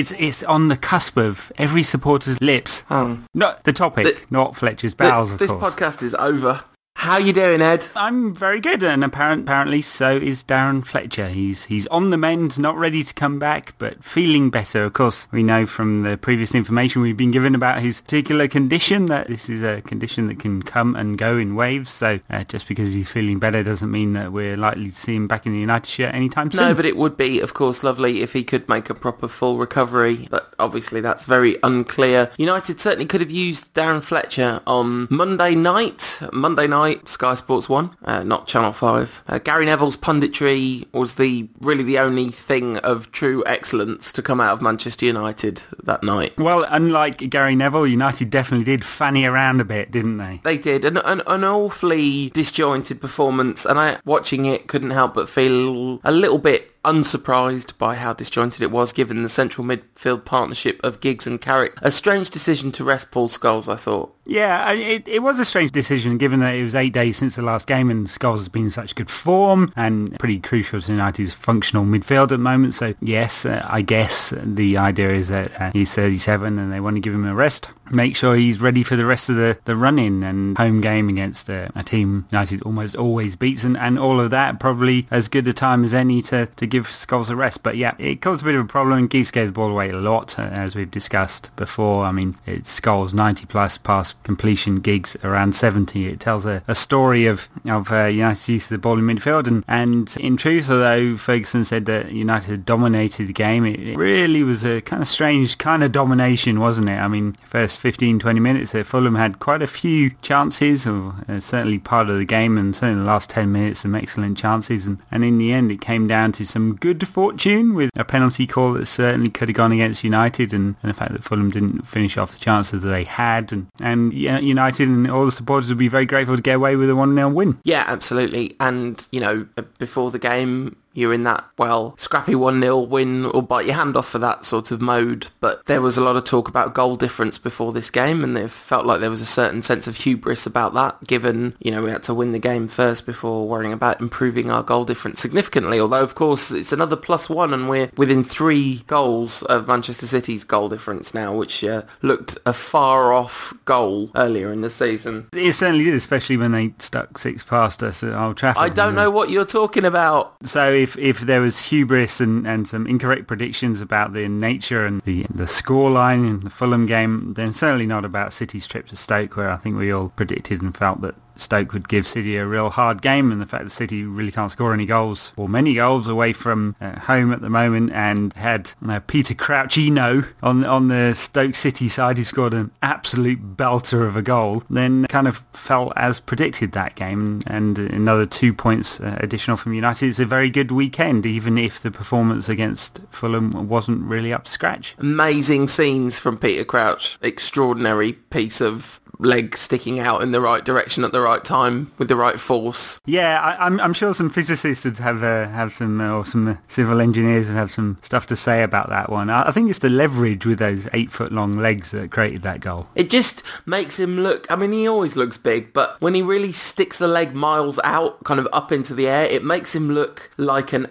it's it's on the cusp of every supporter's lips. Um, Not the topic, The- not Fletcher's bowels, of this course. podcast is over. How you doing, Ed? I'm very good, and apparent, apparently so is Darren Fletcher. He's he's on the mend, not ready to come back, but feeling better. Of course, we know from the previous information we've been given about his particular condition that this is a condition that can come and go in waves. So uh, just because he's feeling better doesn't mean that we're likely to see him back in the United shirt anytime soon. No, but it would be, of course, lovely if he could make a proper full recovery. But obviously, that's very unclear. United certainly could have used Darren Fletcher on Monday night. Monday night, Sky Sports One, uh, not Channel Five. Uh, Gary Neville's punditry was the really the only thing of true excellence to come out of Manchester United that night. well, unlike Gary Neville, United definitely did fanny around a bit, didn't they? They did an, an an awfully disjointed performance, and I watching it couldn't help but feel a little bit unsurprised by how disjointed it was, given the central midfield partnership of Giggs and Carrick. A strange decision to rest Paul Scholes, I thought. Yeah, it, it was a strange decision given that it was eight days since the last game and Scholes has been in such good form and pretty crucial to United's functional midfield at the moment. So yes, uh, I guess the idea is that uh, he's 37 and they want to give him a rest. Make sure he's ready for the rest of the, the run-in and home game against a, a team United almost always beats and, and all of that. Probably as good a time as any to, to give Scholes a rest. But yeah, it caused a bit of a problem. Giggs gave the ball away a lot, uh, as we've discussed before. I mean, it's Scholes 90 plus pass completion Giggs around 70. It tells a, a story of, of uh, United's use of the ball in midfield. And, and in truth, although Ferguson said that United dominated the game, it, it really was a kind of strange kind of domination, wasn't it? I mean, first 15, 20 minutes, uh, Fulham had quite a few chances, or uh, certainly part of the game, and certainly the last 10 minutes, some excellent chances. And, and in the end, it came down to some good fortune with a penalty call that certainly could have gone against United, and, and the fact that Fulham didn't finish off the chances that they had. And, and yeah, United and all the supporters would be very grateful to get away with a 1-0 win. Yeah, absolutely. And, you know, uh, before the game, you're in that, well, scrappy 1-0 win or bite your hand off for that sort of mode. But there was a lot of talk about goal difference before this game, and it felt like there was a certain sense of hubris about that, given, you know, we had to win the game first before worrying about improving our goal difference significantly. Although, of course, it's another plus one, and we're within three goals of Manchester City's goal difference now, which uh, looked a far off goal earlier in the season. It certainly did, especially when they stuck six past us at Old Trafford. I don't know what you're talking about. So if, if there was hubris and, and some incorrect predictions about the nature and the, the scoreline in the Fulham game, then certainly not about City's trip to Stoke, where I think we all predicted and felt that Stoke would give City a real hard game and the fact that City really can't score any goals or many goals away from uh, home at the moment and had uh, Peter Crouchino on on the Stoke City side who scored an absolute belter of a goal then kind of felt as predicted that game and another two points uh, additional from United it's a very good weekend even if the performance against Fulham wasn't really up to scratch amazing scenes from Peter Crouch. Extraordinary piece of leg sticking out in the right direction at the right time with the right force. Yeah, I, I'm, I'm sure some physicists would have uh, have some, uh, or some uh, civil engineers would have some stuff to say about that one. I, I think it's the leverage with those eight foot long legs that created that goal. It just makes him look, I mean, he always looks big, but when he really sticks the leg miles out, kind of up into the air, it makes him look like an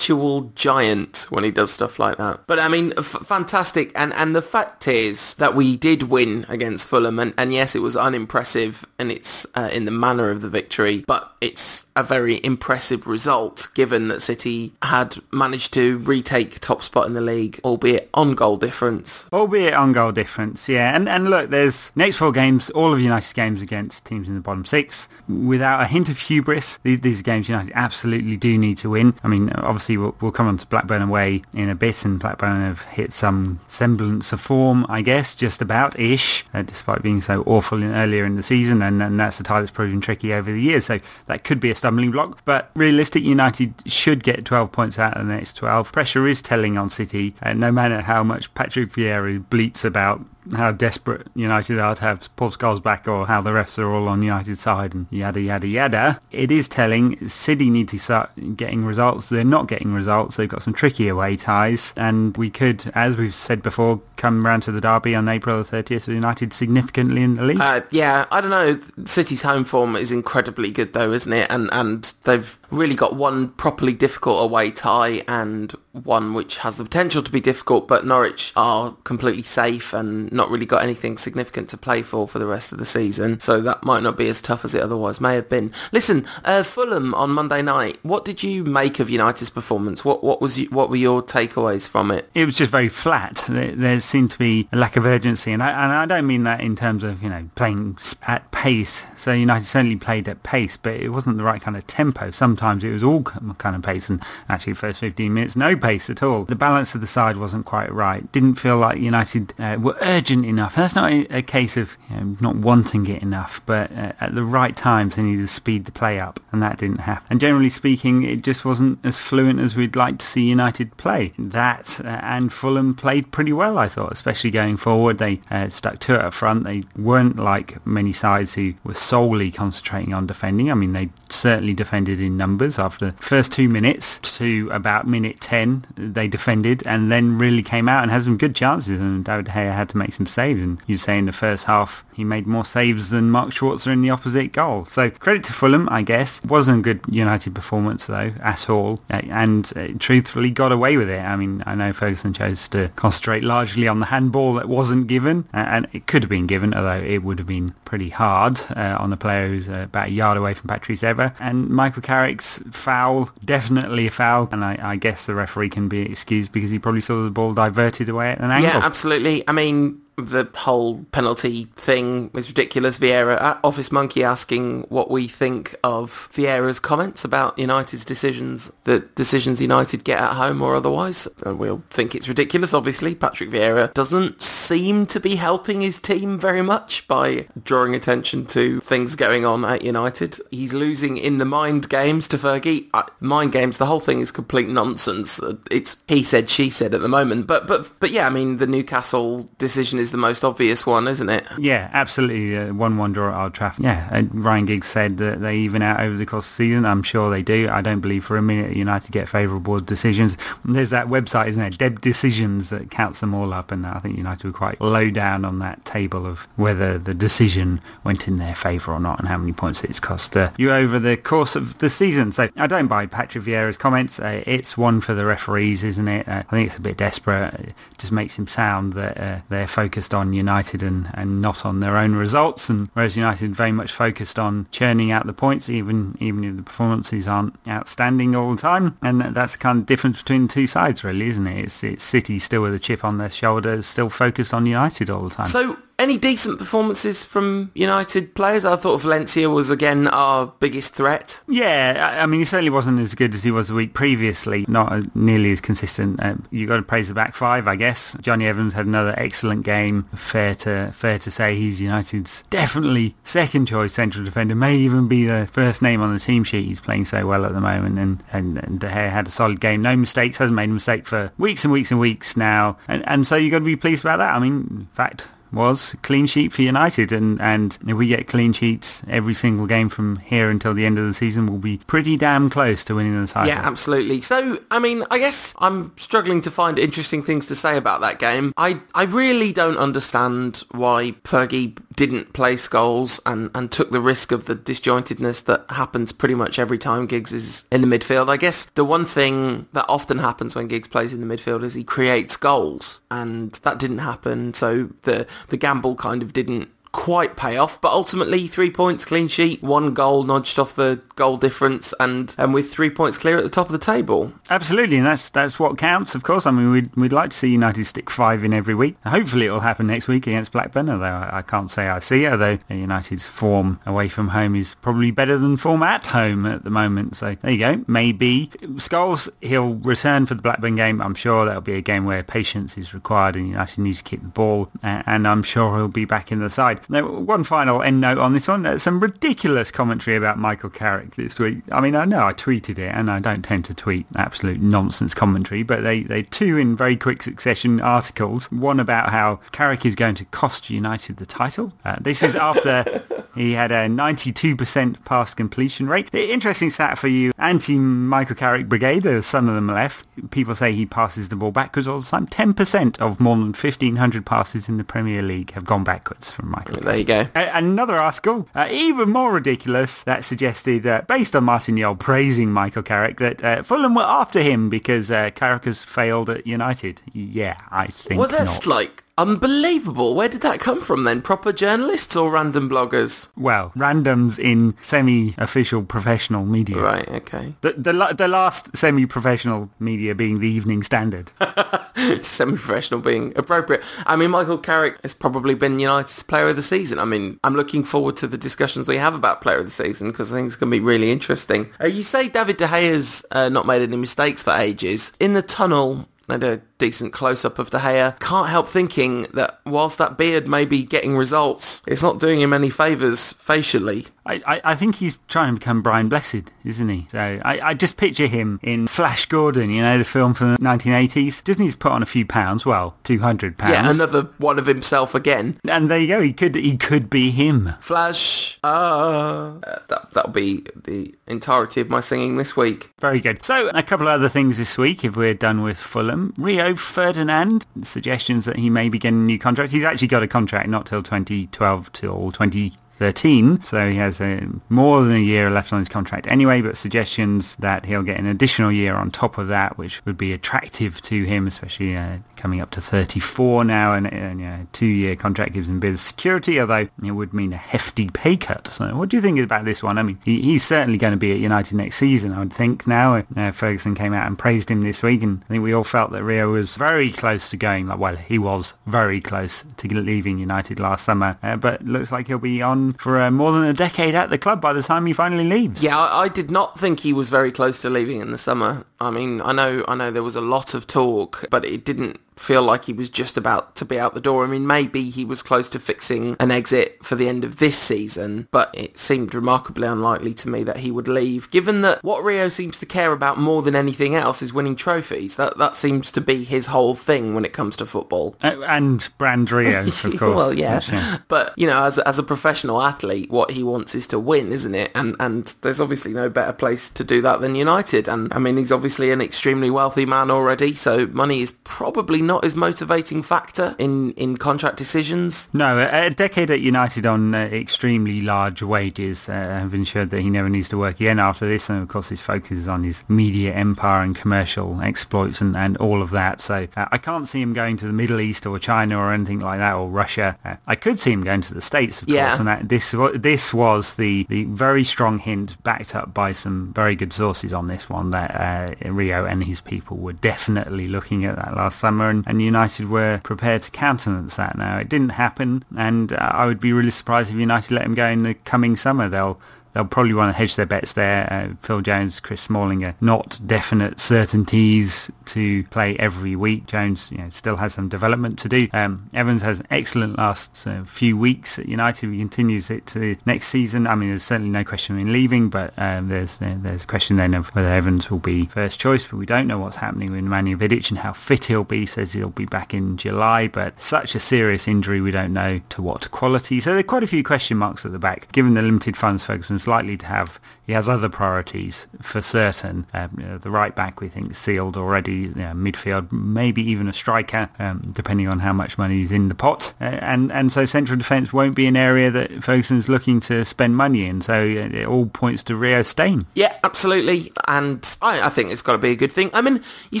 actual giant when he does stuff like that. But I mean, f- fantastic. And, and the fact is that we did win against Fulham. And, and yes, it was unimpressive and it's uh, in the manner of the victory, but it's a very impressive result given that City had managed to retake top spot in the league, albeit on goal difference. Albeit on goal difference, yeah. And and look, there's next four games, all of United's games against teams in the bottom six. Without a hint of hubris, these, these games United absolutely do need to win. I mean, obviously we'll, we'll come on to Blackburn away in a bit, and Blackburn have hit some semblance of form, I guess, just about-ish, uh, despite being so awful in, earlier in the season, and, and that's the tie that's proven tricky over the years. So that could be a stumbling block. But realistic, United should get 12 points out of the next 12. Pressure is telling on City, uh, no matter how much Patrick Vieira bleats about how desperate United are to have Paul Scholes back or how the refs are all on United's side and yada yada yada. It is telling City need to start getting results. They're not getting results. They've got some tricky away ties and we could, as we've said before, come round to the derby on April the 30th, United significantly in the league? Uh, yeah, I don't know. City's home form is incredibly good though, isn't it? And and they've really got one properly difficult away tie and one which has the potential to be difficult, but Norwich are completely safe and not really got anything significant to play for for the rest of the season. So that might not be as tough as it otherwise may have been. Listen, uh, Fulham on Monday night. What did you make of United's performance? What what was you, what were your takeaways from it? It was just very flat. There, there seemed to be a lack of urgency, and I, and I don't mean that in terms of you know playing at pace. So United certainly played at pace, but it wasn't the right kind of tempo. Sometimes it was all kind of pace, and actually first 15 minutes no pace at all. The balance of the side wasn't quite right. Didn't feel like United uh, were urgent enough. That's not a, a case of you know, not wanting it enough, but uh, at the right times they needed to speed the play up, and that didn't happen. And generally speaking, it just wasn't as fluent as we'd like to see United play. That uh, and Fulham played pretty well, I thought, especially going forward. They uh, stuck to it up front. They weren't like many sides who were solely concentrating on defending. I mean, they certainly defended in numbers after the first two minutes to about minute 10 they defended and then really came out and had some good chances and David Gea had to make some saves and you say in the first half he made more saves than Mark Schwarzer in the opposite goal. So credit to Fulham, I guess. Wasn't a good United performance though at all and uh, truthfully got away with it. I mean, I know Ferguson chose to concentrate largely on the handball that wasn't given and it could have been given although it would have been pretty hard uh, on the player who's uh, about a yard away from Patrice Evra and Michael Carrick's foul, definitely a foul and I, I guess the referee can be excused because he probably saw the ball diverted away at an angle. Yeah, absolutely. I mean, the whole penalty thing is ridiculous. Vieira, uh, Office Monkey asking what we think of Vieira's comments about United's decisions, the decisions United get at home or otherwise. And we'll think it's ridiculous, obviously. Patrick Vieira doesn't seem to be helping his team very much by drawing attention to things going on at United. He's losing in the mind games to Fergie. Uh, mind games, the whole thing is complete nonsense. Uh, it's he said, she said at the moment. But, but, but yeah, I mean, the Newcastle decision is the most obvious one, isn't it? Yeah, absolutely. Uh, one one draw at Old Trafford. Yeah, and Ryan Giggs said that they even out over the course of the season. I'm sure they do. I don't believe for a minute United get favourable decisions. There's that website, isn't it? Deb Decisions that counts them all up, and I think United quite low down on that table of whether the decision went in their favour or not, and how many points it's cost uh, you over the course of the season. So I don't buy Patrick Vieira's comments. Uh, it's one for the referees, isn't it? Uh, I think it's a bit desperate. It just makes him sound that uh, they're focused on United and, and not on their own results, and whereas United very much focused on churning out the points, even even if the performances aren't outstanding all the time, and that's kind of difference between the two sides, really, isn't it? It's, it's City still with a chip on their shoulder, still focused on United all the time. So any decent performances from United players? I thought Valencia was again our biggest threat. Yeah, I mean he certainly wasn't as good as he was the week previously. Not nearly as consistent. Uh, you got to praise the back five, I guess. Jonny Evans had another excellent game. Fair to fair to say he's United's definitely second choice central defender. May even be the first name on the team sheet. He's playing so well at the moment, and and, and De Gea had a solid game. No mistakes. Hasn't made a mistake for weeks and weeks and weeks now, and and so you got to be pleased about that. I mean, in fact was clean sheet for United and, and if we get clean sheets every single game from here until the end of the season we'll be pretty damn close to winning the title. Yeah, absolutely. So, I mean, I guess I'm struggling to find interesting things to say about that game. I, I really don't understand why Fergie didn't play Scholes and, and took the risk of the disjointedness that happens pretty much every time Giggs is in the midfield. I guess the one thing that often happens when Giggs plays in the midfield is he creates goals and that didn't happen. So the, the gamble kind of didn't quite pay off, but ultimately three points clean sheet, one goal nudged off the goal difference, and and with three points clear at the top of the table. Absolutely, and that's that's what counts. Of course, I mean we'd we'd like to see United stick five in every week. Hopefully, it'll happen next week against Blackburn. Although I, I can't say I see. It, although United's form away from home is probably better than form at home at the moment. So there you go. Maybe Scholes he'll return for the Blackburn game. I'm sure that'll be a game where patience is required, and United needs to keep the ball, and I'm sure he'll be back in the side. Now, one final end note on this one. Some ridiculous commentary about Michael Carrick this week. I mean, I know I tweeted it, and I don't tend to tweet absolute nonsense commentary, but they, they two in very quick succession articles. One about how Carrick is going to cost United the title. Uh, this is after he had a 92% pass completion rate. Interesting stat for you, anti-Michael Carrick brigade, there's some of them left. People say he passes the ball backwards all the time. 10% of more than 1,500 passes in the Premier League have gone backwards from Michael. There you go. A- another article, uh, even more ridiculous, that suggested, uh, based on Martin Jol praising Michael Carrick, that uh, Fulham were after him because uh, Carrick has failed at United. Yeah, I think Well, that's not. like unbelievable. Where did that come from then? Proper journalists or random bloggers? Well, randoms in semi-official professional media. Right, okay. The, the, the last semi-professional media being the Evening Standard. Semi-professional being appropriate. I mean, Michael Carrick has probably been United's player of the season. I mean, I'm looking forward to the discussions we have about player of the season because I think it's going to be really interesting. Uh, you say David De Gea's uh, not made any mistakes for ages. In the tunnel, I had a decent close-up of the hair. Can't help thinking that whilst that beard may be getting results, it's not doing him any favours facially. I, I, I think he's trying to become Brian Blessed, isn't he? So I, I just picture him in Flash Gordon, you know, the film from the 1980s. Disney's put on a few pounds, well, 200 pounds. Yeah, another one of himself again. and there you go, he could he could be him. Flash. Uh, uh, that, that'll be the entirety of my singing this week. Very good. So a couple of other things this week, if we're done with Fulham. Rio Ferdinand, suggestions that he may be getting a new contract. He's actually got a contract not till 2012 till 20... 13, so he has a, more than a year left on his contract anyway, but suggestions that he'll get an additional year on top of that, which would be attractive to him, especially uh, coming up to 34 now, and, and a two-year contract gives him a bit of security, although it would mean a hefty pay cut. So what do you think about this one? I mean, he, he's certainly going to be at United next season, I would think now. Uh, Ferguson came out and praised him this week, and I think we all felt that Rio was very close to going, well, he was very close to leaving United last summer, uh, but looks like he'll be on for uh, more than a decade at the club by the time he finally leaves. Yeah, I, I did not think he was very close to leaving in the summer. I mean, I know, I know there was a lot of talk, but it didn't feel like he was just about to be out the door. I mean, maybe he was close to fixing an exit for the end of this season, but it seemed remarkably unlikely to me that he would leave, given that what Rio seems to care about more than anything else is winning trophies. That that seems to be his whole thing when it comes to football. Uh, and Brand Rio, of course. well, yeah. But, you know, as, as a professional athlete, what he wants is to win, isn't it? And and there's obviously no better place to do that than United. And, I mean, he's obviously an extremely wealthy man already, so money is probably not his motivating factor in, in contract decisions. No, a, a decade at United on uh, extremely large wages uh, have ensured that he never needs to work again after this. And of course, his focus is on his media empire and commercial exploits and, and all of that. So uh, I can't see him going to the Middle East or China or anything like that or Russia. Uh, I could see him going to the States, of Yeah. course. And that, this this was the, the very strong hint backed up by some very good sources on this one that uh, Rio and his people were definitely looking at that last summer and, and United were prepared to countenance that. Now, it didn't happen and uh, I would be really surprised if United let him go in the coming summer. They'll They'll probably want to hedge their bets there. Uh, Phil Jones, Chris Smalling are not definite certainties to play every week. Jones you know, still has some development to do. Um, Evans has an excellent last uh, few weeks at United. He continues it to next season. I mean, there's certainly no question in leaving, but um, there's uh, there's a question then of whether Evans will be first choice. But we don't know what's happening with Nemanja Vidic and how fit he'll be. Says he'll be back in July, but such a serious injury, we don't know to what quality. So there are quite a few question marks at the back. Given the limited funds Ferguson's likely to have, he has other priorities for certain. Um, you know, the right back we think sealed already. You know, midfield, maybe even a striker, um, depending on how much money is in the pot. Uh, and and so central defence won't be an area that Ferguson's looking to spend money in. So uh, it all points to Rio staying. Yeah, absolutely. And I, I think it's got to be a good thing. I mean, you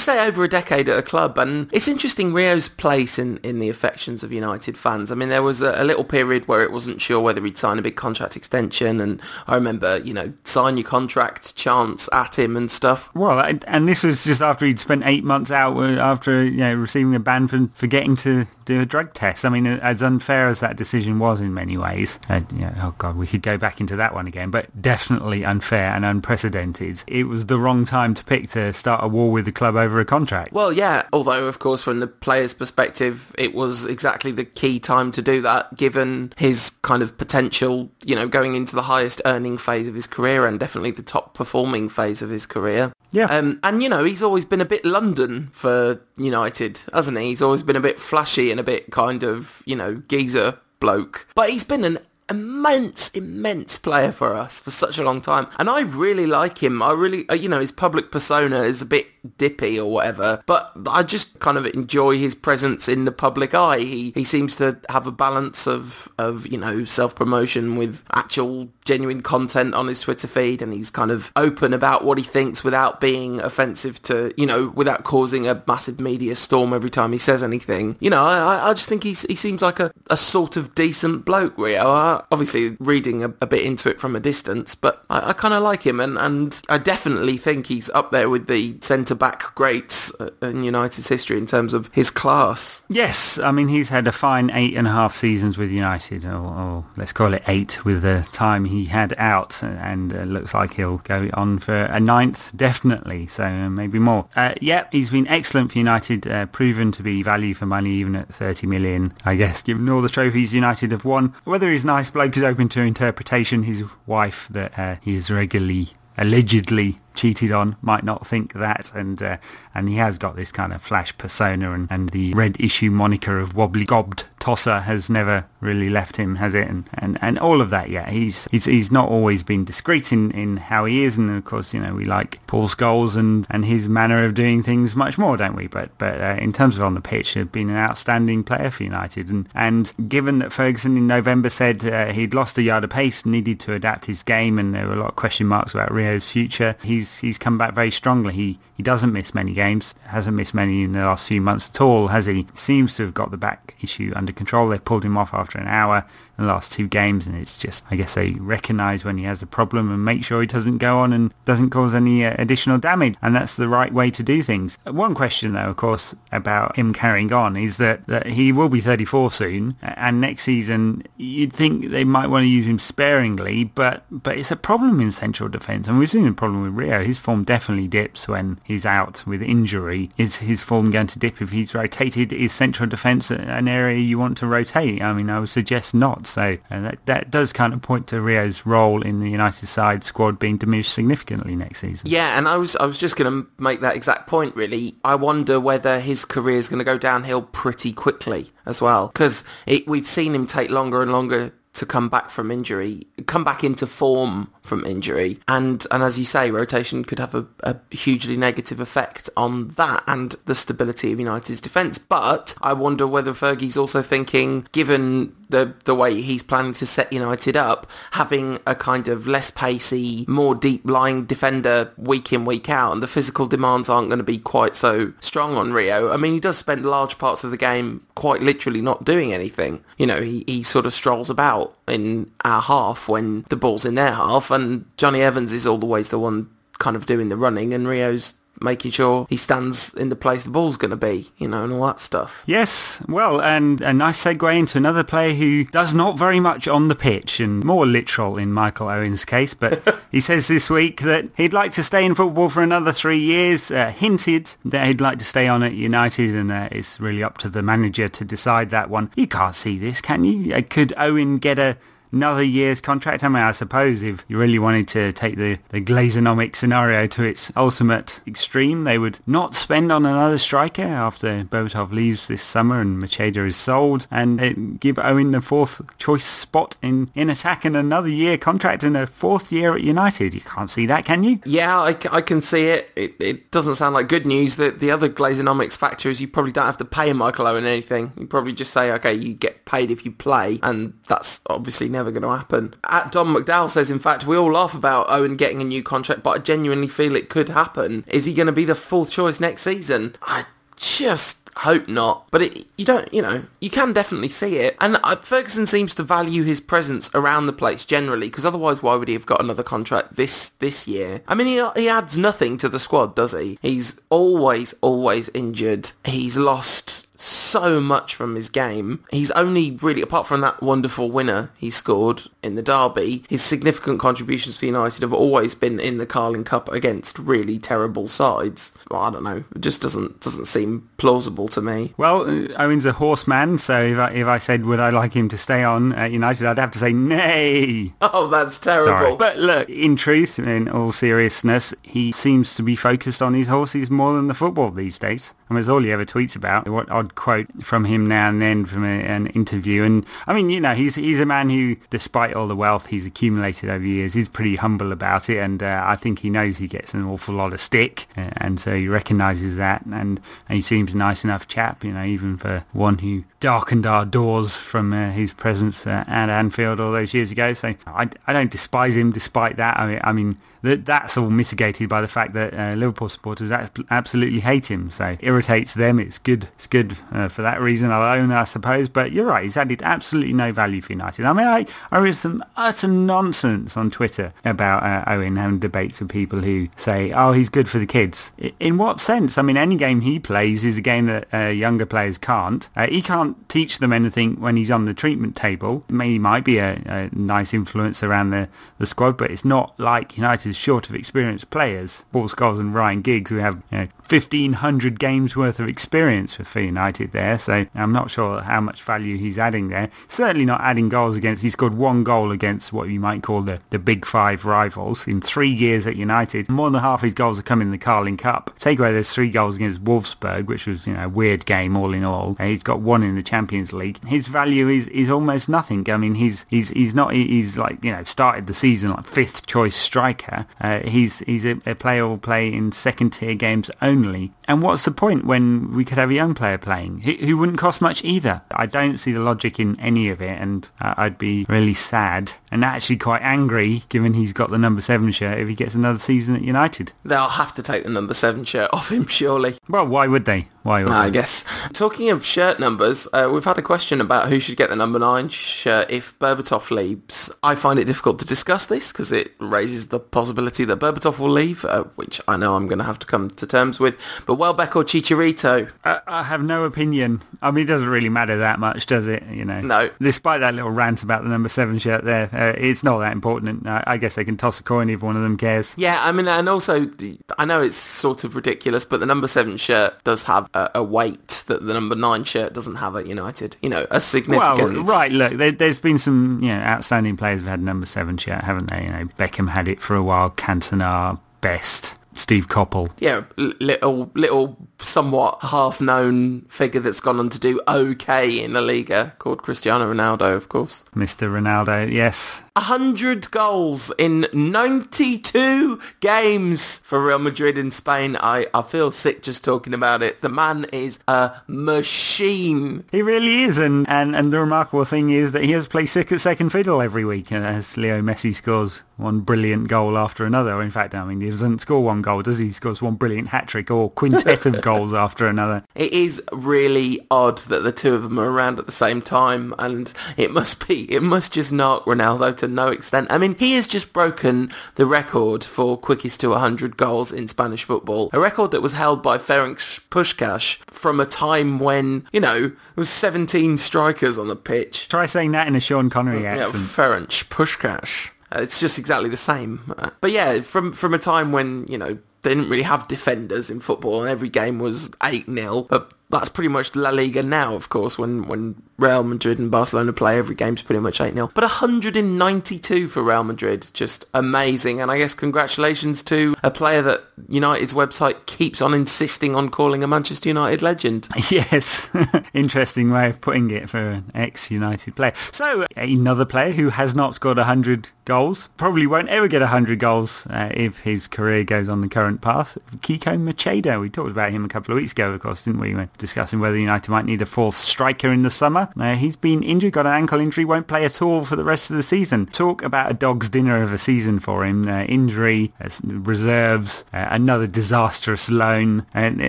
say over a decade at a club, and it's interesting Rio's place in, in the affections of United fans. I mean, there was a, a little period where it wasn't sure whether he'd sign a big contract extension, and I I remember, you know, sign your contract chants at him and stuff. Well, and this was just after he'd spent eight months out after you know receiving a ban for forgetting to do a drug test. I mean, as unfair as that decision was in many ways, uh, you know, oh god, we could go back into that one again, but definitely unfair and unprecedented. It was the wrong time to pick to start a war with the club over a contract. Well, yeah, although of course from the player's perspective, it was exactly the key time to do that, given his kind of potential, you know, going into the highest earning phase of his career and definitely the top performing phase of his career. Yeah. Um, and, you know, he's always been a bit London for United, hasn't he? He's always been a bit flashy and a bit kind of, you know, geezer bloke. But he's been an immense, immense player for us for such a long time. And I really like him. I really, uh, you know, his public persona is a bit dippy or whatever, but I just kind of enjoy his presence in the public eye. He, he seems to have a balance of, of, you know, self-promotion with actual genuine content on his Twitter feed and he's kind of open about what he thinks without being offensive to, you know, without causing a massive media storm every time he says anything. You know, I, I just think he's, he seems like a, a sort of decent bloke, Rio. I, obviously reading a, a, bit into it from a distance, but I, I kind of like him and, and I definitely think he's up there with the centre-back greats in United's history in terms of his class. Yes, I mean, he's had a fine eight and a half seasons with United, or, or let's call it eight with the time he had out, and uh, looks like he'll go on for a ninth, definitely, so uh, maybe more. Uh, yeah, he's been excellent for United, uh, proven to be value for money even at 30 million, I guess, given all the trophies United have won. Whether he's nice bloke is open to interpretation. His wife that uh, he is regularly allegedly cheated on might not think that and uh, and he has got this kind of flash persona and, and the red issue moniker of wobbly gobbed tosser has never really left him has it? And, and, and all of that yeah. He's, he's he's not always been discreet in, in how he is and of course you know we like Paul Scholes and, and his manner of doing things much more don't we? But but uh, in terms of on the pitch he's been an outstanding player for United and and given that Ferguson in November said uh, he'd lost a yard of pace needed to adapt his game and there were a lot of question marks about Rio's future he's he's come back very strongly. He he doesn't miss many games hasn't missed many in the last few months at all has he seems to have got the back issue under control. They pulled him off after an hour the last two games, and it's just, I guess they recognise when he has a problem and make sure he doesn't go on and doesn't cause any uh, additional damage, and that's the right way to do things. One question, though, of course, about him carrying on is that, that he will be 34 soon, and next season you'd think they might want to use him sparingly, but but it's a problem in central defence, and we've seen a problem with Rio. His form definitely dips when he's out with injury. Is his form going to dip if he's rotated? Is central defence an area you want to rotate? I mean, I would suggest not. So that, that does kind of point to Rio's role in the United side squad being diminished significantly next season. Yeah, and I was I was just going to make that exact point. Really, I wonder whether his career is going to go downhill pretty quickly as well, because we've seen him take longer and longer to come back from injury, come back into form from injury. And and as you say, rotation could have a, a hugely negative effect on that and the stability of United's defence. But I wonder whether Fergie's also thinking, given the the way he's planning to set United up, having a kind of less pacey, more deep lying defender week in, week out, and the physical demands aren't going to be quite so strong on Rio. I mean, he does spend large parts of the game quite literally not doing anything. You know, he, he sort of strolls about in our half when the ball's in their half and Jonny Evans is always the one kind of doing the running, and Rio's making sure he stands in the place the ball's going to be, you know, and all that stuff. Yes, well, and a nice segue into another player who does not very much on the pitch, and more literal in Michael Owen's case, but he says this week that he'd like to stay in football for another three years, uh, hinted that he'd like to stay on at United, and uh, it's really up to the manager to decide that one. You can't see this, can you? Uh, could Owen get a another year's contract. I mean, I suppose if you really wanted to take the, the Glazonomic scenario to its ultimate extreme, they would not spend on another striker after Berbatov leaves this summer and Macheda is sold and give Owen the fourth choice spot in, in attack and another year contract and a fourth year at United. You can't see that, can you? Yeah, I, I can see it. it. It doesn't sound like good news. The, the other Glazonomics factor is you probably don't have to pay Michael Owen anything. You probably just say, okay, you get paid if you play and that's obviously never going to happen. At Don McDowell says, in fact, we all laugh about Owen getting a new contract, but I genuinely feel it could happen. Is he going to be the fourth choice next season? I just hope not. But it, you don't, you know, you can definitely see it. And uh, Ferguson seems to value his presence around the place generally, because otherwise, why would he have got another contract this this year? I mean, he he adds nothing to the squad, does he? He's always always injured. He's lost so much from his game. He's only really, apart from that wonderful winner he scored in the derby, his significant contributions for United have always been in the Carling Cup against really terrible sides. Well, I don't know. It just doesn't doesn't seem plausible to me. Well, uh, Owen's a horseman, so if I, if I said would I like him to stay on at United, I'd have to say nay. Oh, that's terrible. Sorry. But look, in truth, in all seriousness, he seems to be focused on his horses more than the football these days. I mean, it's all he ever tweets about. What odd quote from him now and then from a, an interview. And I mean, you know, he's he's a man who, despite all the wealth he's accumulated over years, is pretty humble about it. And uh, I think he knows he gets an awful lot of stick, uh, and so he recognises that. And, and he seems a nice enough chap, you know, even for one who darkened our doors from uh, his presence uh, at Anfield all those years ago. So I, I don't despise him despite that. I mean, I mean that that's all mitigated by the fact that uh, Liverpool supporters absolutely hate him. So it irritates them. It's good. It's good uh, for that reason alone, I suppose. But you're right. He's added absolutely no value for United. I mean, I, I read some utter nonsense on Twitter about uh, Owen having debates with people who say, oh, he's good for the kids. In what sense? I mean, any game he plays is a game that uh, younger players can't. Uh, he can't teach them anything when he's on the treatment table. He might be a, a nice influence around the, the squad, but it's not like United short of experienced players. Paul Scholes and Ryan Giggs, who have you know, 1,500 games worth of experience for United there, so I'm not sure how much value he's adding there. Certainly not adding goals against, he scored one goal against what you might call the, the big five rivals in three years at United. More than half his goals have come in the Carling Cup. Take away those three goals against Wolfsburg, which was you know a weird game all in all. he's got one in the Champions League. His value is, is almost nothing. I mean, he's he's he's not he's like you know started the season like fifth choice striker. Uh, he's he's a, a player will play in second tier games only. And what's the point when we could have a young player playing who, who wouldn't cost much either? I don't see the logic in any of it, and uh, I'd be really sad and actually quite angry given he's got the number seven shirt if he gets another season at United. They'll have to take the number seven shirt off him, surely. Well, why would they? Why? Would I guess. Talking of shirt numbers, uh, we've had a question about who should get the number nine shirt if Berbatov leaves. I find it difficult to discuss this because it raises the possibility that Berbatov will leave, uh, which I know I'm going to have to come to terms with. But Welbeck or Chicharito? I, I, have no opinion. I mean, it doesn't really matter that much, does it? You know. No. Despite that little rant about the number seven shirt there, uh, it's not that important. I, I guess they can toss a coin if one of them cares. Yeah, I mean, and also, I know it's sort of ridiculous, but the number seven shirt does have a, a weight that the number nine shirt doesn't have at United. You know, a significant. Well, right. Look, there, has been some you know outstanding players who've had number seven shirt, haven't they? You know, Beckham had it for a while. Cantona, Best. Steve Coppell. Yeah, little little somewhat half-known figure that's gone on to do okay in La Liga, called Cristiano Ronaldo, of course. Mr. Ronaldo, yes. 100 goals in 92 games for Real Madrid in Spain. I, I feel sick just talking about it. The man is a machine. He really is. And, and, and the remarkable thing is that he has played sick at second fiddle every week as Leo Messi scores one brilliant goal after another. In fact, I mean, he doesn't score one goal, does he? He scores one brilliant hat-trick or quintet of goals after another. It is really odd that the two of them are around at the same time, and it must be, it must just knock Ronaldo to no extent. I mean, he has just broken the record for quickest to 100 goals in Spanish football, a record that was held by Ferenc Puskas from a time when, you know, there was 17 strikers on the pitch. Try saying that in a Sean Connery accent. Yeah, Ferenc Puskas. Uh, it's just exactly the same. Uh, but yeah, from from a time when, you know, they didn't really have defenders in football and every game was 8-0. But that's pretty much La Liga now, of course, when, when Real Madrid and Barcelona play, every game's pretty much 8-0. But 192 for Real Madrid, just amazing. And I guess congratulations to a player that United's website keeps on insisting on calling a Manchester United legend. Yes, interesting way of putting it for an ex-United player. So another player who has not scored 100 goals, probably won't ever get 100 goals uh, if his career goes on the current path. Kiko Macheda, we talked about him a couple of weeks ago, of course, didn't we? Discussing whether United might need a fourth striker in the summer. Uh, he's been injured, got an ankle injury, won't play at all for the rest of the season. Talk about a dog's dinner of a season for him. Uh, injury, uh, reserves, uh, another disastrous loan, and uh,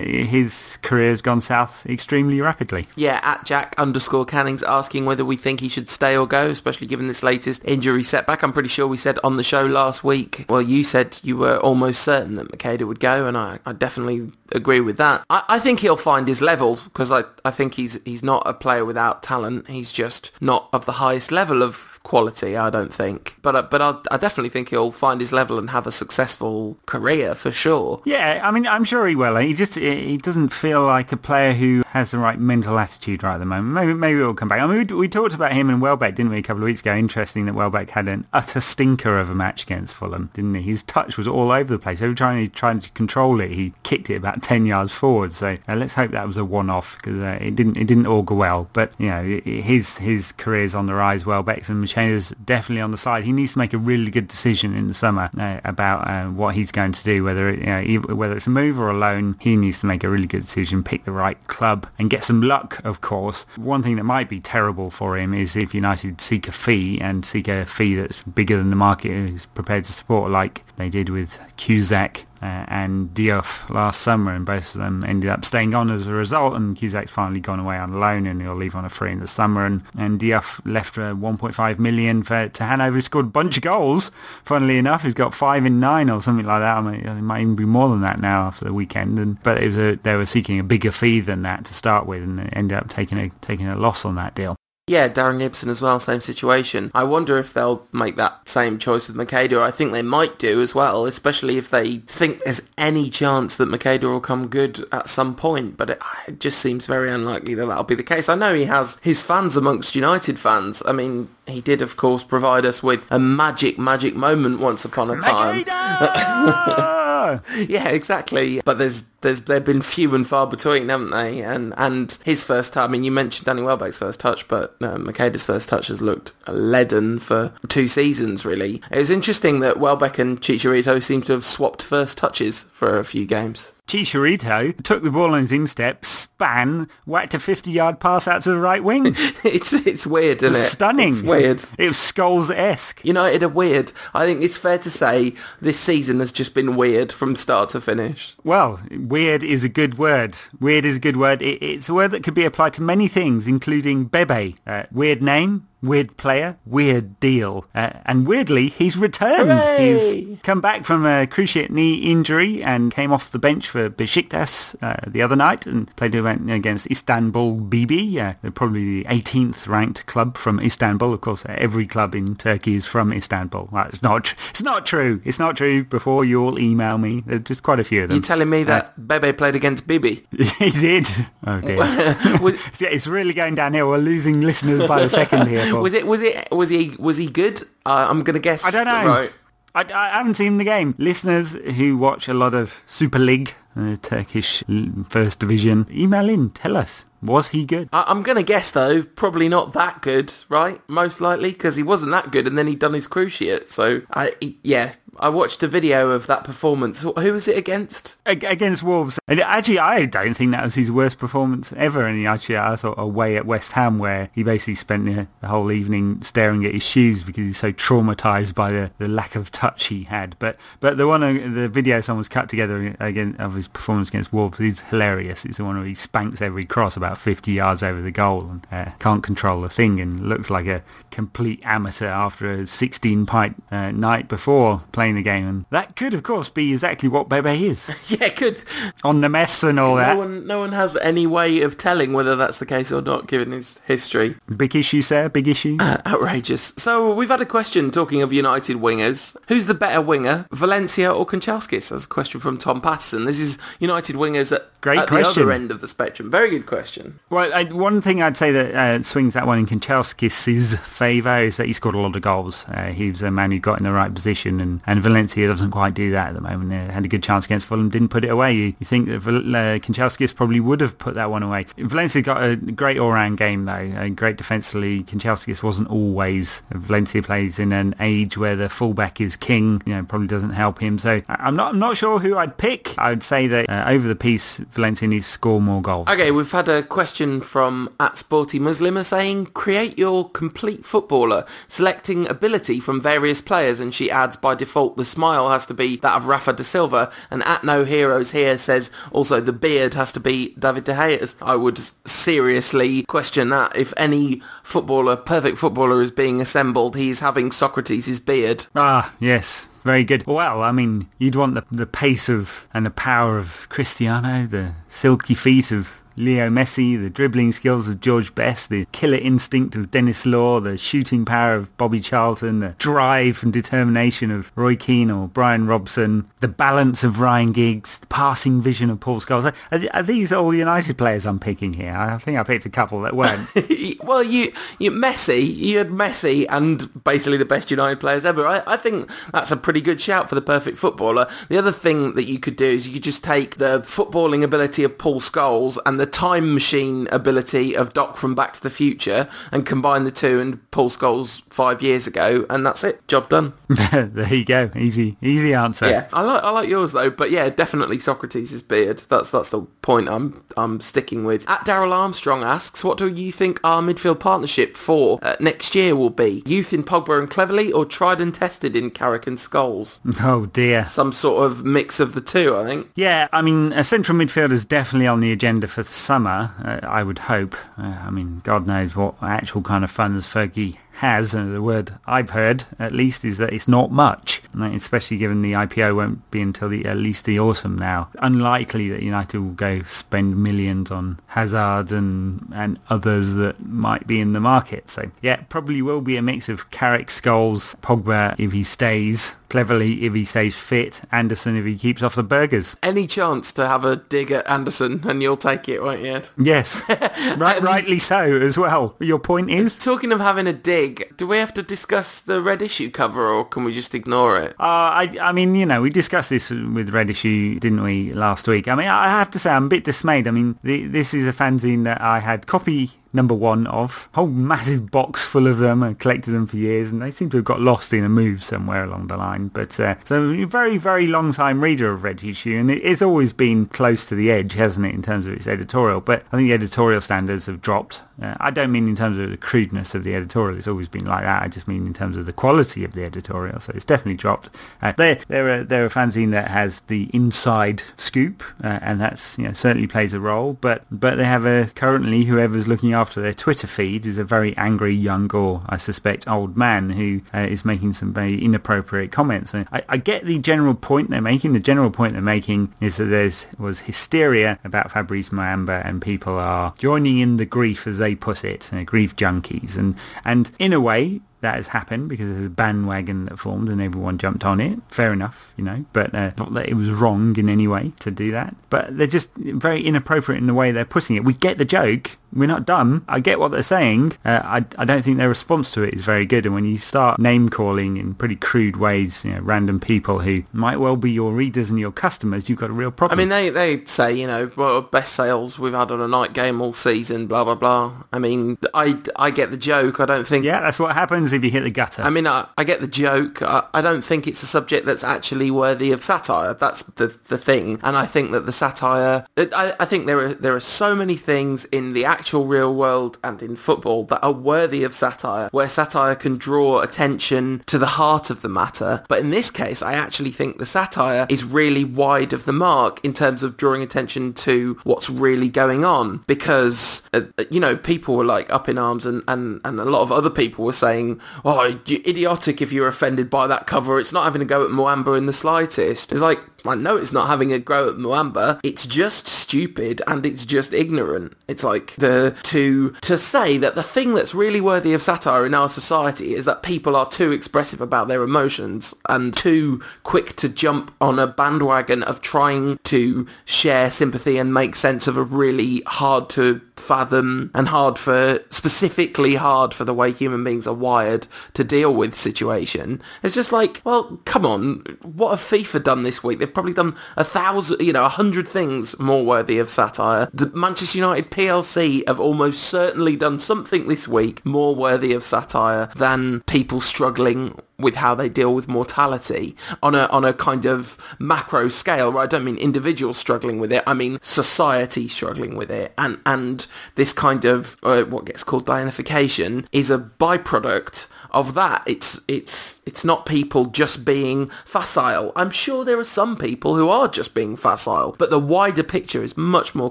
his career has gone south extremely rapidly. Yeah, at Jack underscore Canning's asking whether we think he should stay or go, especially given this latest injury setback. I'm pretty sure we said on the show last week, well, you said you were almost certain that Macheda would go, and I, I definitely agree with that. I, I think he'll find his level because I, I think he's he's not a player without talent. He's just not of the highest level of quality, I don't think. But uh, but I, I definitely think he'll find his level and have a successful career for sure. Yeah, I mean, I'm sure he will. He just he doesn't feel like a player who has the right mental attitude right at the moment. Maybe maybe he'll come back. I mean, we, we talked about him and Welbeck, didn't we, a couple of weeks ago? Interesting that Welbeck had an utter stinker of a match against Fulham, didn't he? His touch was all over the place. Every time he tried to control it, he kicked it about ten yards forward. So uh, let's hope that was a one-off because uh, it didn't it didn't augur well. But you know, his his career's on the rise. Welbeck's and Macheda's definitely on the side. He needs to make a really good decision in the summer uh, about uh, what he's going to do, whether it, you know, whether it's a move or a loan. He needs to make a really good decision, pick the right club, and get some luck. Of course, one thing that might be terrible for him is if United seek a fee and seek a fee that's bigger than the market is prepared to support, like they did with Kuszczak uh, and Diouf last summer, and both of them ended up staying on as a result. And Kuszczak's finally gone away on loan, and he'll leave on a free in the summer. And and Diouf left uh, 1.5 million for to Hanover. He scored a bunch of goals. Funnily enough, he's got five in nine or something like that. I mean, it might even be more than that now after the weekend. And but it was a, they were seeking a bigger fee than that to start with, and ended up taking a taking a loss on that deal. Yeah, Darren Gibson as well, same situation. I wonder if they'll make that same choice with Macheda. I think they might do as well, especially if they think there's any chance that Macheda will come good at some point. But it, it, just seems very unlikely that that'll be the case. I know he has his fans amongst United fans. I mean, he did, of course, provide us with a magic, magic moment once upon a time. yeah, exactly. But there's there's they've been few and far between, haven't they? And and his first touch. I mean, you mentioned Danny Welbeck's first touch, but uh, Macheda's first touch has looked leaden for two seasons. Really, it was interesting that Welbeck and Chicharito seem to have swapped first touches for a few games. Chicharito took the ball on his instep, span, whacked a 50-yard pass out to the right wing. it's it's weird, isn't it? It's stunning. It's weird. It was Scholes-esque. United are weird. I think it's fair to say this season has just been weird from start to finish. Well, weird is a good word. Weird is a good word. It, it's a word that could be applied to many things, including Bebe. Uh, weird name, weird player, weird deal. Uh, and weirdly, he's returned. Hooray! He's come back from a cruciate knee injury and came off the bench for Besiktas uh, the other night and played against Istanbul BB, uh, probably the 18th ranked club from Istanbul. Of course, every club in Turkey is from Istanbul. That's not, it's not true. It's not true. Before you all email me, there's just quite a few of them. You're telling me that uh, Bebe played against Bibi? he did. Oh dear. it's really going downhill. We're losing listeners by the second here. Was it? Was it? Was he? Was he good? Uh, I'm gonna guess. I don't know. Right. I, I haven't seen the game. Listeners who watch a lot of Super League, the Turkish First Division, email in. Tell us. Was he good? I- am going to guess, though, probably not that good, right? Most likely, because he wasn't that good, and then he'd done his cruciate. So, I yeah, I watched a video of that performance. Who was it against? Against Wolves. And actually, I don't think that was his worst performance ever. And actually, I thought away at West Ham, where he basically spent the, the whole evening staring at his shoes because he was so traumatized by the, the lack of touch he had. But but the one the video someone's cut together again of his performance against Wolves is hilarious. It's the one where he spanks every cross about 50 yards over the goal and uh, can't control the thing and looks like a complete amateur after a 16 pint uh, night before playing playing the game. And that could, of course, be exactly what Bebe is. yeah, it could. On the mess and all no that. One, no one has any way of telling whether that's the case or not, given his history. Big issue, sir? Big issue? Uh, outrageous. So we've had a question talking of United wingers. Who's the better winger, Valencia or Kanchelskis? That's a question from Tom Patterson. This is United wingers at, Great at question. the other end of the spectrum. Very good question. Well, I, one thing I'd say that uh, swings that one in Kanchelskis' favour is that he scored a lot of goals. Uh, he was a man who got in the right position and, and and Valencia doesn't quite do that at the moment. They had a good chance against Fulham, didn't put it away. You, you think that uh, Kanchelskis probably would have put that one away. Valencia got a great all-round game though, a great defensively. Kanchelskis wasn't always. Valencia plays in an age where the fullback is king. You know, probably doesn't help him. So I'm not I'm not sure who I'd pick. I would say that uh, over the piece, Valencia needs to score more goals. Okay, we've had a question from at Sporty Muslim saying, create your complete footballer, selecting ability from various players, and she adds by default the smile has to be that of Rafa da Silva, and at No Heroes here says also the beard has to be David De Gea's. I would seriously question that. If any footballer, perfect footballer is being assembled, he's having Socrates' beard. Ah, yes. Very good. Well, I mean, you'd want the, the pace of and the power of Cristiano, the silky feet of Leo Messi, the dribbling skills of George Best, the killer instinct of Denis Law, the shooting power of Bobby Charlton, the drive and determination of Roy Keane or Brian Robson, the balance of Ryan Giggs, the passing vision of Paul Scholes. Are, are these all United players I'm picking here? I think I picked a couple that weren't. well, you, you Messi, you had Messi and basically the best United players ever. I, I think that's a pretty good shout for the perfect footballer. The other thing that you could do is you could just take the footballing ability of Paul Scholes and the the time machine ability of Doc from Back to the Future and combine the two and Paul Scholes five years ago, and that's it. Job done. there you go. Easy, easy answer. Yeah, I like I like yours though, but yeah, definitely Socrates' beard. That's that's the point I'm I'm sticking with. At Daryl Armstrong asks, what do you think our midfield partnership for uh, next year will be? Youth in Pogba and Cleverley, or tried and tested in Carrick and Scholes? Oh dear. Some sort of mix of the two, I think. Yeah, I mean, a central midfielder is definitely on the agenda for summer, uh, I would hope. Uh, I mean, God knows what actual kind of funds Fergie has, and the word I've heard at least is that it's not much, especially given the IPO won't be until the, at least the autumn now. Unlikely that United will go spend millions on Hazard and, and others that might be in the market. So yeah, probably will be a mix of Carrick, Scholes, Pogba if he stays, Cleverley if he stays fit, Anderson if he keeps off the burgers. Any chance to have a dig at Anderson and you'll take it, won't you? Yes, right, um, rightly so as well. Your point is? Talking of having a dig, do we have to discuss the red issue cover or can we just ignore it? Uh, I, I mean, you know, we discussed this with red issue, didn't we, last week? I mean, I have to say I'm a bit dismayed. I mean, the, this is a fanzine that I had copy number one of. Whole massive box full of them. and collected them for years and they seem to have got lost in a move somewhere along the line. But uh, so very, very long time reader of Red Issue and it's always been close to the edge, hasn't it, in terms of its editorial. But I think the editorial standards have dropped. Uh, I don't mean in terms of the crudeness of the editorial. It's always been like that. I just mean in terms of the quality of the editorial. So it's definitely dropped. Uh, they're, they're, a, they're a fanzine that has the inside scoop uh, and that's, you know, certainly plays a role. But, but they have a, currently whoever's looking after after their Twitter feed is a very angry young or I suspect old man who uh, is making some very inappropriate comments. And I, I, get the general point they're making. The general point they're making is that there was hysteria about Fabrice Muamba and people are joining in the grief as they put it, you know, grief junkies. And, and in a way, that has happened because there's a bandwagon that formed and everyone jumped on it. Fair enough, you know, but uh, not that it was wrong in any way to do that. But they're just very inappropriate in the way they're putting it. We get the joke. We're not done. I get what they're saying. Uh, I, I don't think their response to it is very good. And when you start name calling in pretty crude ways, you know, random people who might well be your readers and your customers, you've got a real problem. I mean, they, they say, you know, well, best sales we've had on a night game all season, blah, blah, blah. I mean, I, I get the joke. I don't think... Yeah, that's what happens if you hit the gutter. I mean, I, I get the joke. I, I, don't think it's a subject that's actually worthy of satire. That's the, the thing. And I think that the satire... I, I think there are, there are so many things in the actual real world and in football that are worthy of satire, where satire can draw attention to the heart of the matter. But in this case, I actually think the satire is really wide of the mark in terms of drawing attention to what's really going on. Because, uh, you know, people were like up in arms and, and, and a lot of other people were saying, oh, you're idiotic if you're offended by that cover. It's not having a go at Muamba in the slightest. It's like, I know it's not having a go at Muamba. It's just stupid and it's just ignorant. It's like the to to say that the thing that's really worthy of satire in our society is that people are too expressive about their emotions and too quick to jump on a bandwagon of trying to share sympathy and make sense of a really hard to fathom and hard for, specifically hard for the way human beings are wired to deal with situation. It's just like, well, come on, what have FIFA done this week? They've probably done a thousand, you know, a hundred things more worthy of satire. The Manchester United PLC have almost certainly done something this week more worthy of satire than people struggling with how they deal with mortality on a on a kind of macro scale right? I don't mean individuals struggling with it I mean society struggling with it. And and this kind of uh, what gets called Dianification is a byproduct of that. It's it's it's not people just being facile. I'm sure there are some people who are just being facile, but the wider picture is much more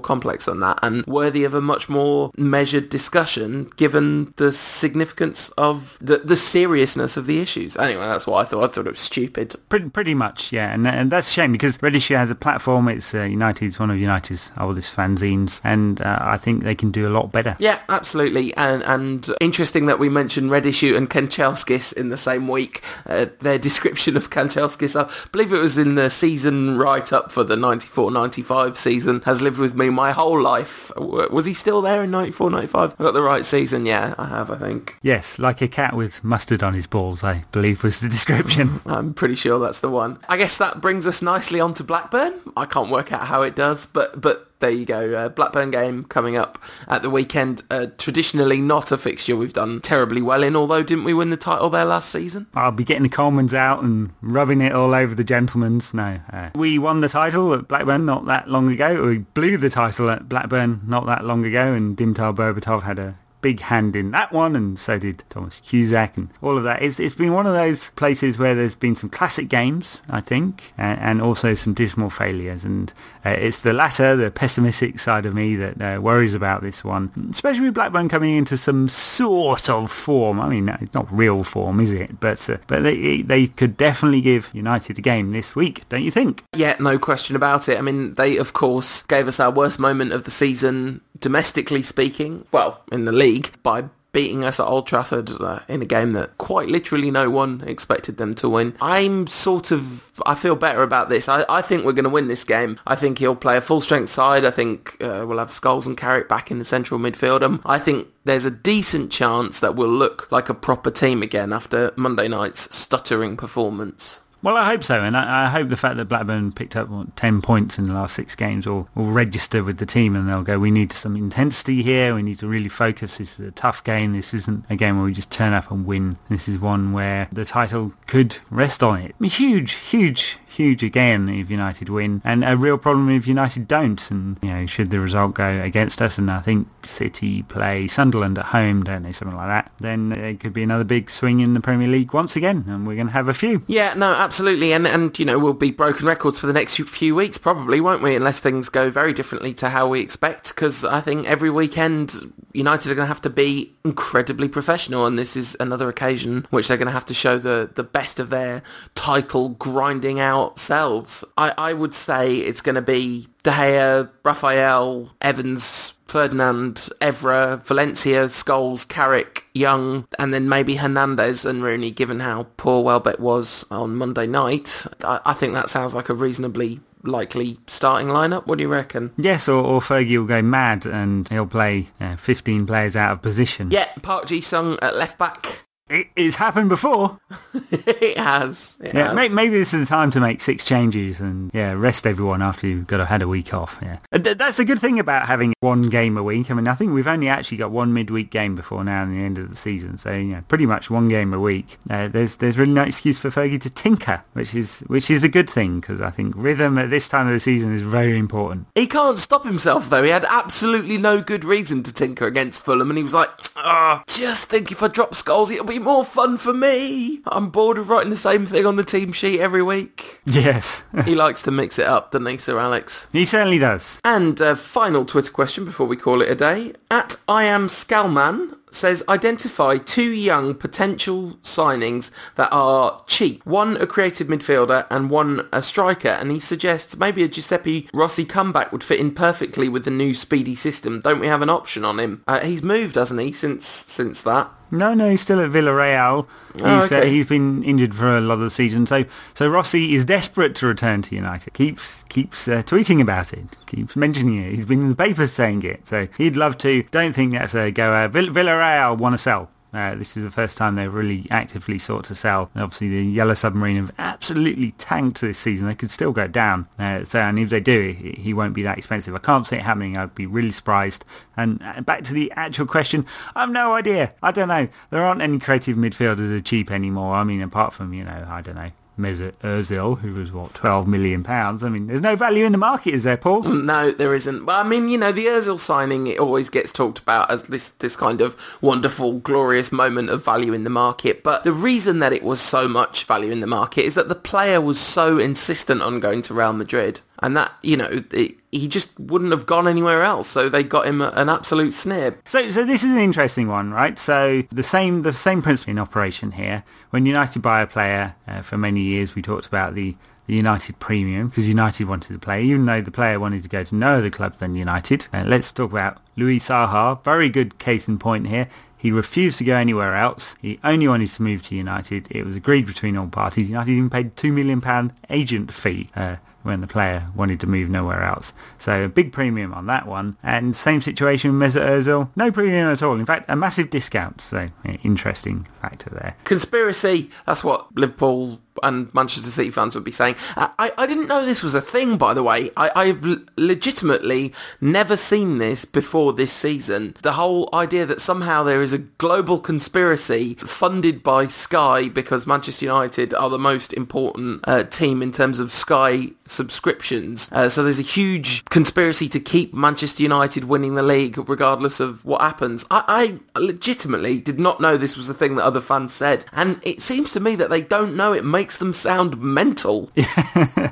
complex than that and worthy of a much more measured discussion given the significance of the the seriousness of the issues. Anyway, that's what I thought. I thought it was stupid. Pretty, pretty much, yeah, and, and that's a shame because Red Issue has a platform. It's uh, United's one of United's oldest fanzines, and uh, I think they can do a lot better. Yeah, absolutely, and and interesting that we mentioned Red Issue and Kanchelskis in the same week. Uh, their description of Kanchelskis, I believe it was in the season write-up for the 94-95 season, has lived with me my whole life. Was he still there in 94-95? I got the right season, yeah, I have, I think. Yes, like a cat with mustard on his balls, I believe was the description. I'm pretty sure that's the one. I guess that brings us nicely on to Blackburn. I can't work out how it does, but but there you go. Uh, Blackburn game coming up at the weekend. Uh, traditionally not a fixture we've done terribly well in, although didn't we win the title there last season? I'll be getting the Colman's out and rubbing it all over the gentlemen's. No. Uh, we won the title at Blackburn not that long ago. We blew the title at Blackburn not that long ago and Dimitar Berbatov had a big hand in that one, and so did Tomasz Kuszczak and all of that. It's, it's been one of those places where there's been some classic games, I think, and, and also some dismal failures. And uh, it's the latter, the pessimistic side of me, that uh, worries about this one, especially with Blackburn coming into some sort of form. I mean, not real form, is it? But uh, but they they could definitely give United a game this week, don't you think? Yeah, no question about it. I mean, they of course gave us our worst moment of the season domestically speaking, well, in the league, by beating us at Old Trafford uh, in a game that quite literally no one expected them to win. I'm sort of, I feel better about this. I, I think we're going to win this game. I think he'll play a full strength side. I think uh, we'll have Scholes and Carrick back in the central midfield. Um, I think there's a decent chance that we'll look like a proper team again after Monday night's stuttering performance. Well, I hope so, and I, I, hope the fact that Blackburn picked up what, ten points in the last six games will, will register with the team, and they'll go. We need some intensity here. We need to really focus. This is a tough game. This isn't a game where we just turn up and win. This is one where the title could rest on it. I mean, huge, huge, huge again if United win, and a real problem if United don't. And you know, should the result go against us, and I think City play Sunderland at home, don't they, something like that, then it could be another big swing in the Premier League once again, and we're going to have a few. Yeah, no, absolutely, and and you know we'll be broken records for the next few weeks probably, won't we? Unless things go very differently to how we expect, because I think every weekend United are going to have to be incredibly professional, and this is another occasion which they're going to have to show the the best of their title grinding out selves. I, I would say it's going to be De Gea, Rafael, Evans, Ferdinand, Evra, Valencia, Scholes, Carrick, Young, and then maybe Hernandez and Rooney, given how poor Welbeck was on Monday night. I, I think that sounds like a reasonably likely starting lineup. What do you reckon? Yes, or, or Fergie will go mad and he'll play uh, 15 players out of position. Yeah, Park Ji-sung at left back. It, it's happened before. it has. It yeah, has. Maybe, maybe this is the time to make six changes and yeah, rest everyone after you've got to had a week off. Yeah, th- that's the good thing about having one game a week. I mean, I think we've only actually got one midweek game before now and the end of the season, so yeah, pretty much one game a week. Uh, there's there's really no excuse for Fergie to tinker, which is which is a good thing because I think rhythm at this time of the season is very important. He can't stop himself though. He had absolutely no good reason to tinker against Fulham, and he was like, "Ah, just think if I drop Scholes, it'll be more fun for me. I'm bored of writing the same thing on the team sheet every week. Yes. he likes to mix it up, doesn't he, Sir Alex? He certainly does. And a final Twitter question before we call it a day. At I am Scalman says identify two young potential signings that are cheap. One a creative midfielder and one a striker. And he suggests maybe a Giuseppe Rossi comeback would fit in perfectly with the new speedy system. Don't we have an option on him? Uh, he's moved, hasn't he, since since that? No, no, he's still at Villarreal. He's, Oh, uh, he's been injured for a lot of the season, so so Rossi is desperate to return to United. Keeps keeps uh, tweeting about it, keeps mentioning it. He's been in the papers saying it, so he'd love to. Don't think that's a go. Vill- Villarreal want to sell. Uh, this is the first time they've really actively sought to sell. And obviously, the Yellow Submarine have absolutely tanked this season. They could still go down. Uh, so, and if they do, he, won't be that expensive. I can't see it happening. I'd be really surprised. And uh, back to the actual question, I have no idea. I don't know. There aren't any creative midfielders that are cheap anymore. I mean, apart from, you know, I don't know, Mesut Ozil, who was, what, 12 million pounds. I mean, there's no value in the market, is there, Paul? No, there isn't. But I mean, you know, the Ozil signing, it always gets talked about as this, this kind of wonderful, glorious moment of value in the market. But the reason that it was so much value in the market is that the player was so insistent on going to Real Madrid. And that, you know, it, he just wouldn't have gone anywhere else. So they got him a, an absolute snib. So, so this is an interesting one, right? So the same, the same principle in operation here. When United buy a player, uh, for many years we talked about the, the United premium because United wanted the player, even though the player wanted to go to no other club than United. Uh, let's talk about Luis Saha. Very good case in point here. He refused to go anywhere else. He only wanted to move to United. It was agreed between all parties. United even paid two million pound agent fee. Uh, when the player wanted to move nowhere else. So a big premium on that one. And same situation with Mesut Ozil. No premium at all. In fact, a massive discount. So yeah, interesting factor there. Conspiracy, that's what Liverpool and Manchester City fans would be saying. I, I didn't know this was a thing, by the way. I, I've legitimately never seen this before this season. The whole idea that somehow there is a global conspiracy funded by Sky because Manchester United are the most important uh, team in terms of Sky subscriptions. Uh, so there's a huge conspiracy to keep Manchester United winning the league regardless of what happens. I, I legitimately did not know this was a thing that other fans said. And it seems to me that they don't know it makes them sound mental.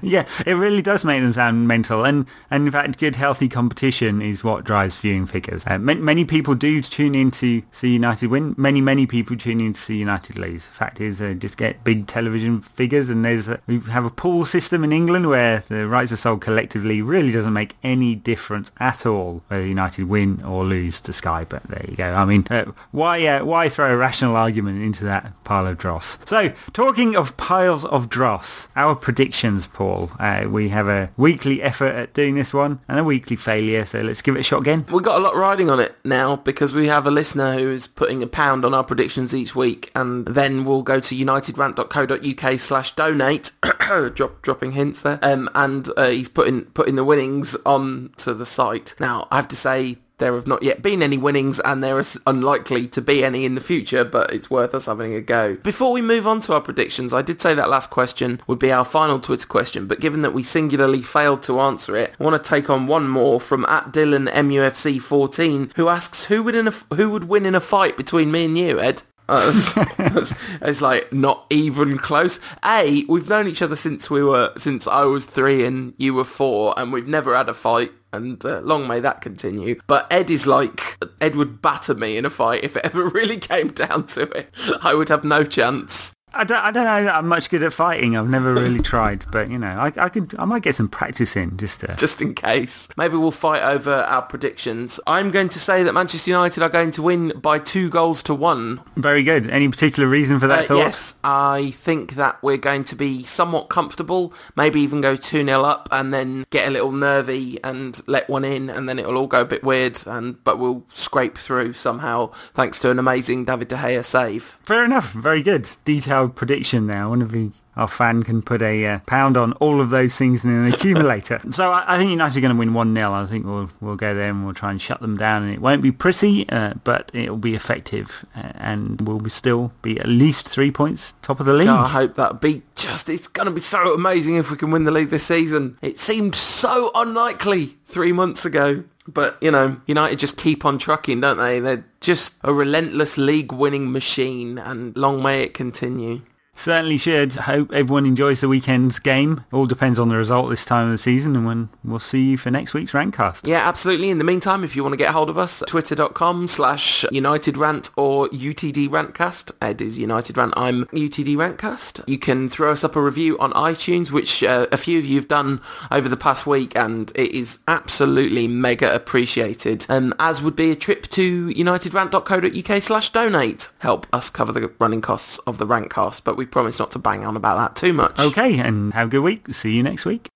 yeah, it really does make them sound mental. And, and in fact, good healthy competition is what drives viewing figures. Uh, ma- many people do tune in to see United win. Many, many people tune in to see United lose. Fact is, uh, just get big television figures and there's a, we have a pool system in England where the rights are sold collectively really doesn't make any difference at all whether United win or lose to Sky. But there you go. I mean, uh, why uh, why throw a rational argument into that pile of dross? So, talking of of dross, our predictions, Paul. Uh, we have a weekly effort at doing this one and a weekly failure. So let's give it a shot again. We've got a lot riding on it now because we have a listener who is putting a pound on our predictions each week and then we'll go to unitedrant.co.uk slash donate, drop, dropping hints there, um, and uh, he's putting, putting the winnings on to the site. Now, I have to say there have not yet been any winnings and there is unlikely to be any in the future, but it's worth us having a go. Before we move on to our predictions, I did say that last question would be our final Twitter question, but given that we singularly failed to answer it, I want to take on one more from at Dylan MUFC14, who asks who would in a, who would win in a fight between me and you, Ed? Uh, it's like not even close. A, we've known each other since we were since I was three and you were four, and we've never had a fight. And uh, long may that continue. But Ed is like Ed would batter me in a fight if it ever really came down to it. I would have no chance. I don't, I don't know that I'm much good at fighting. I've never really tried, but you know, I, I could, I might get some practice in just to. just in case. Maybe we'll fight over our predictions. I'm going to say that Manchester United are going to win by two goals to one. Very good. Any particular reason for that Uh, thought? yes, I think that we're going to be somewhat comfortable, maybe even go 2-0 up and then get a little nervy and let one in and then it'll all go a bit weird and but we'll scrape through somehow thanks to an amazing David De Gea save. Fair enough. Very good. Detailed prediction now. One of the our fan can put a uh, pound on all of those things in an accumulator. so I, I think United are going to win 1-0. I think we'll we'll go there and we'll try and shut them down. And it won't be pretty, uh, but it'll be effective. Uh, and we'll be still be at least three points top of the league. I hope that beat just, it's going to be so amazing if we can win the league this season. It seemed so unlikely three months ago. But, you know, United just keep on trucking, don't they? They're just a relentless league winning machine and long may it continue. Certainly should. Hope everyone enjoys the weekend's game. All depends on the result this time of the season and when we'll see you for next week's Rantcast. Yeah, absolutely. In the meantime, if you want to get hold of us, twitter.com slash United Rant or UTD Rantcast. Ed is United Rant. I'm UTD Rantcast. You can throw us up a review on iTunes, which uh, a few of you have done over the past week, and it is absolutely mega appreciated. And as would be a trip to unitedrant.co.uk slash donate. Help us cover the running costs of the Rantcast, but we promise not to bang on about that too much. Okay, and have a good week. See you next week.